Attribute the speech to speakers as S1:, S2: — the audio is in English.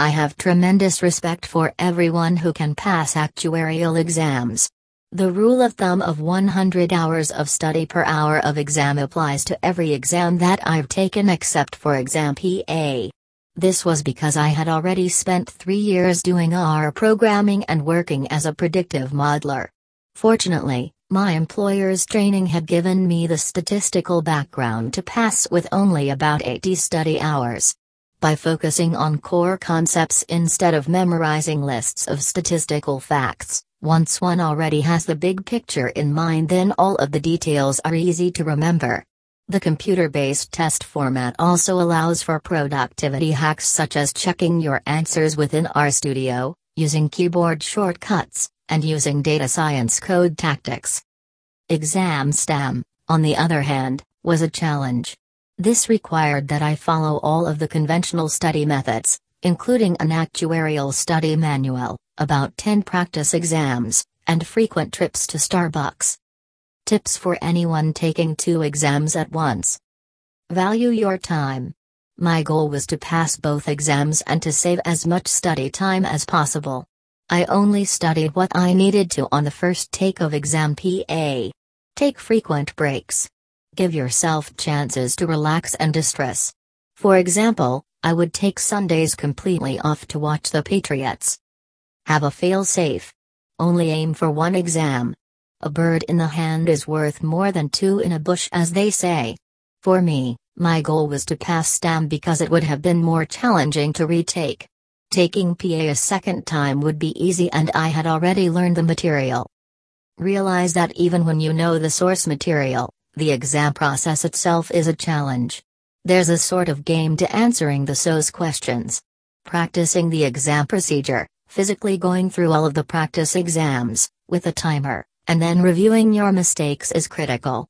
S1: I have tremendous respect for everyone who can pass actuarial exams. The rule of thumb of 100 hours of study per hour of exam applies to every exam that I've taken except for exam PA. This was because I had already spent three years doing R programming and working as a predictive modeler. Fortunately, my employer's training had given me the statistical background to pass with only about 80 study hours. By focusing on core concepts instead of memorizing lists of statistical facts, once one already has the big picture in mind, then all of the details are easy to remember. The computer based test format also allows for productivity hacks such as checking your answers within RStudio, using keyboard shortcuts, and using data science code tactics. ExamSTAM, on the other hand, was a challenge. This required that I follow all of the conventional study methods, including an actuarial study manual, about 10 practice exams, and frequent trips to Starbucks. Tips for anyone taking two exams at once. Value your time. My goal was to pass both exams and to save as much study time as possible. I only studied what I needed to on the first take of exam PA. Take frequent breaks. Give yourself chances to relax and distress. For example, I would take Sundays completely off to watch the Patriots. Have a fail safe. Only aim for one exam. A bird in the hand is worth more than two in a bush, as they say. For me, my goal was to pass STAM because it would have been more challenging to retake. Taking PA a second time would be easy, and I had already learned the material. Realize that even when you know the source material, the exam process itself is a challenge. There's a sort of game to answering the SOA questions. Practicing the exam procedure, physically going through all of the practice exams, with a timer, and then reviewing your mistakes is critical.